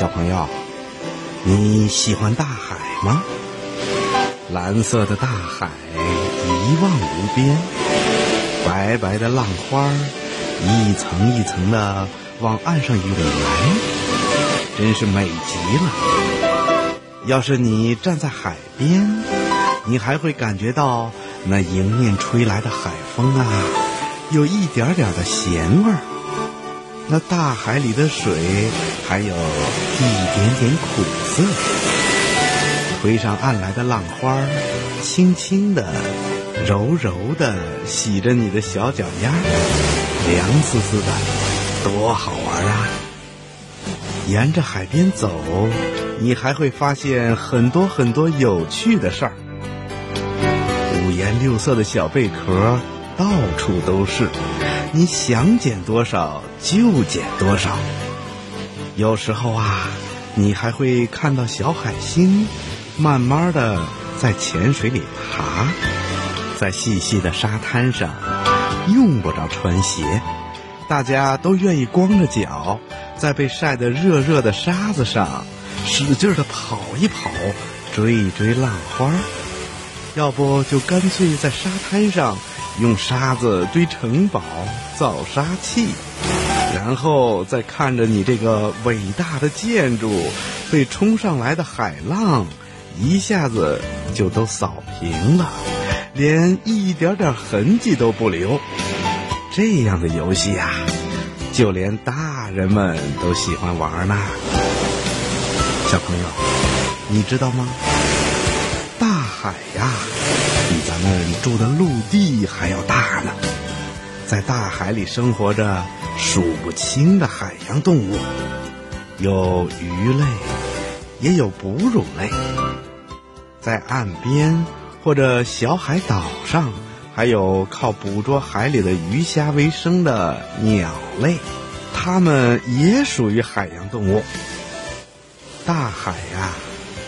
小朋友，你喜欢大海吗？蓝色的大海一望无边，白白的浪花一层一层的往岸上涌来，真是美极了。要是你站在海边，你还会感觉到那迎面吹来的海风啊，有一点点的咸味儿。那大海里的水还有一点点苦涩，推上岸来的浪花轻轻的、柔柔的洗着你的小脚丫，凉丝丝的，多好玩啊！沿着海边走，你还会发现很多很多有趣的事儿，五颜六色的小贝壳到处都是。你想捡多少就捡多少。有时候啊，你还会看到小海星，慢慢的在浅水里爬，在细细的沙滩上，用不着穿鞋，大家都愿意光着脚，在被晒得热热的沙子上，使劲的跑一跑，追一追浪花要不就干脆在沙滩上。用沙子堆城堡、造沙器，然后再看着你这个伟大的建筑被冲上来的海浪一下子就都扫平了，连一点点痕迹都不留。这样的游戏呀，就连大人们都喜欢玩呢。小朋友，你知道吗？大海呀！比咱们住的陆地还要大呢，在大海里生活着数不清的海洋动物，有鱼类，也有哺乳类。在岸边或者小海岛上，还有靠捕捉海里的鱼虾为生的鸟类，它们也属于海洋动物。大海呀，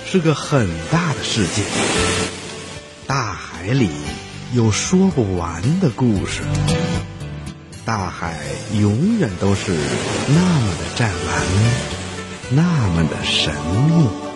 是个很大的世界。大海里有说不完的故事，大海永远都是那么的湛蓝，那么的神秘。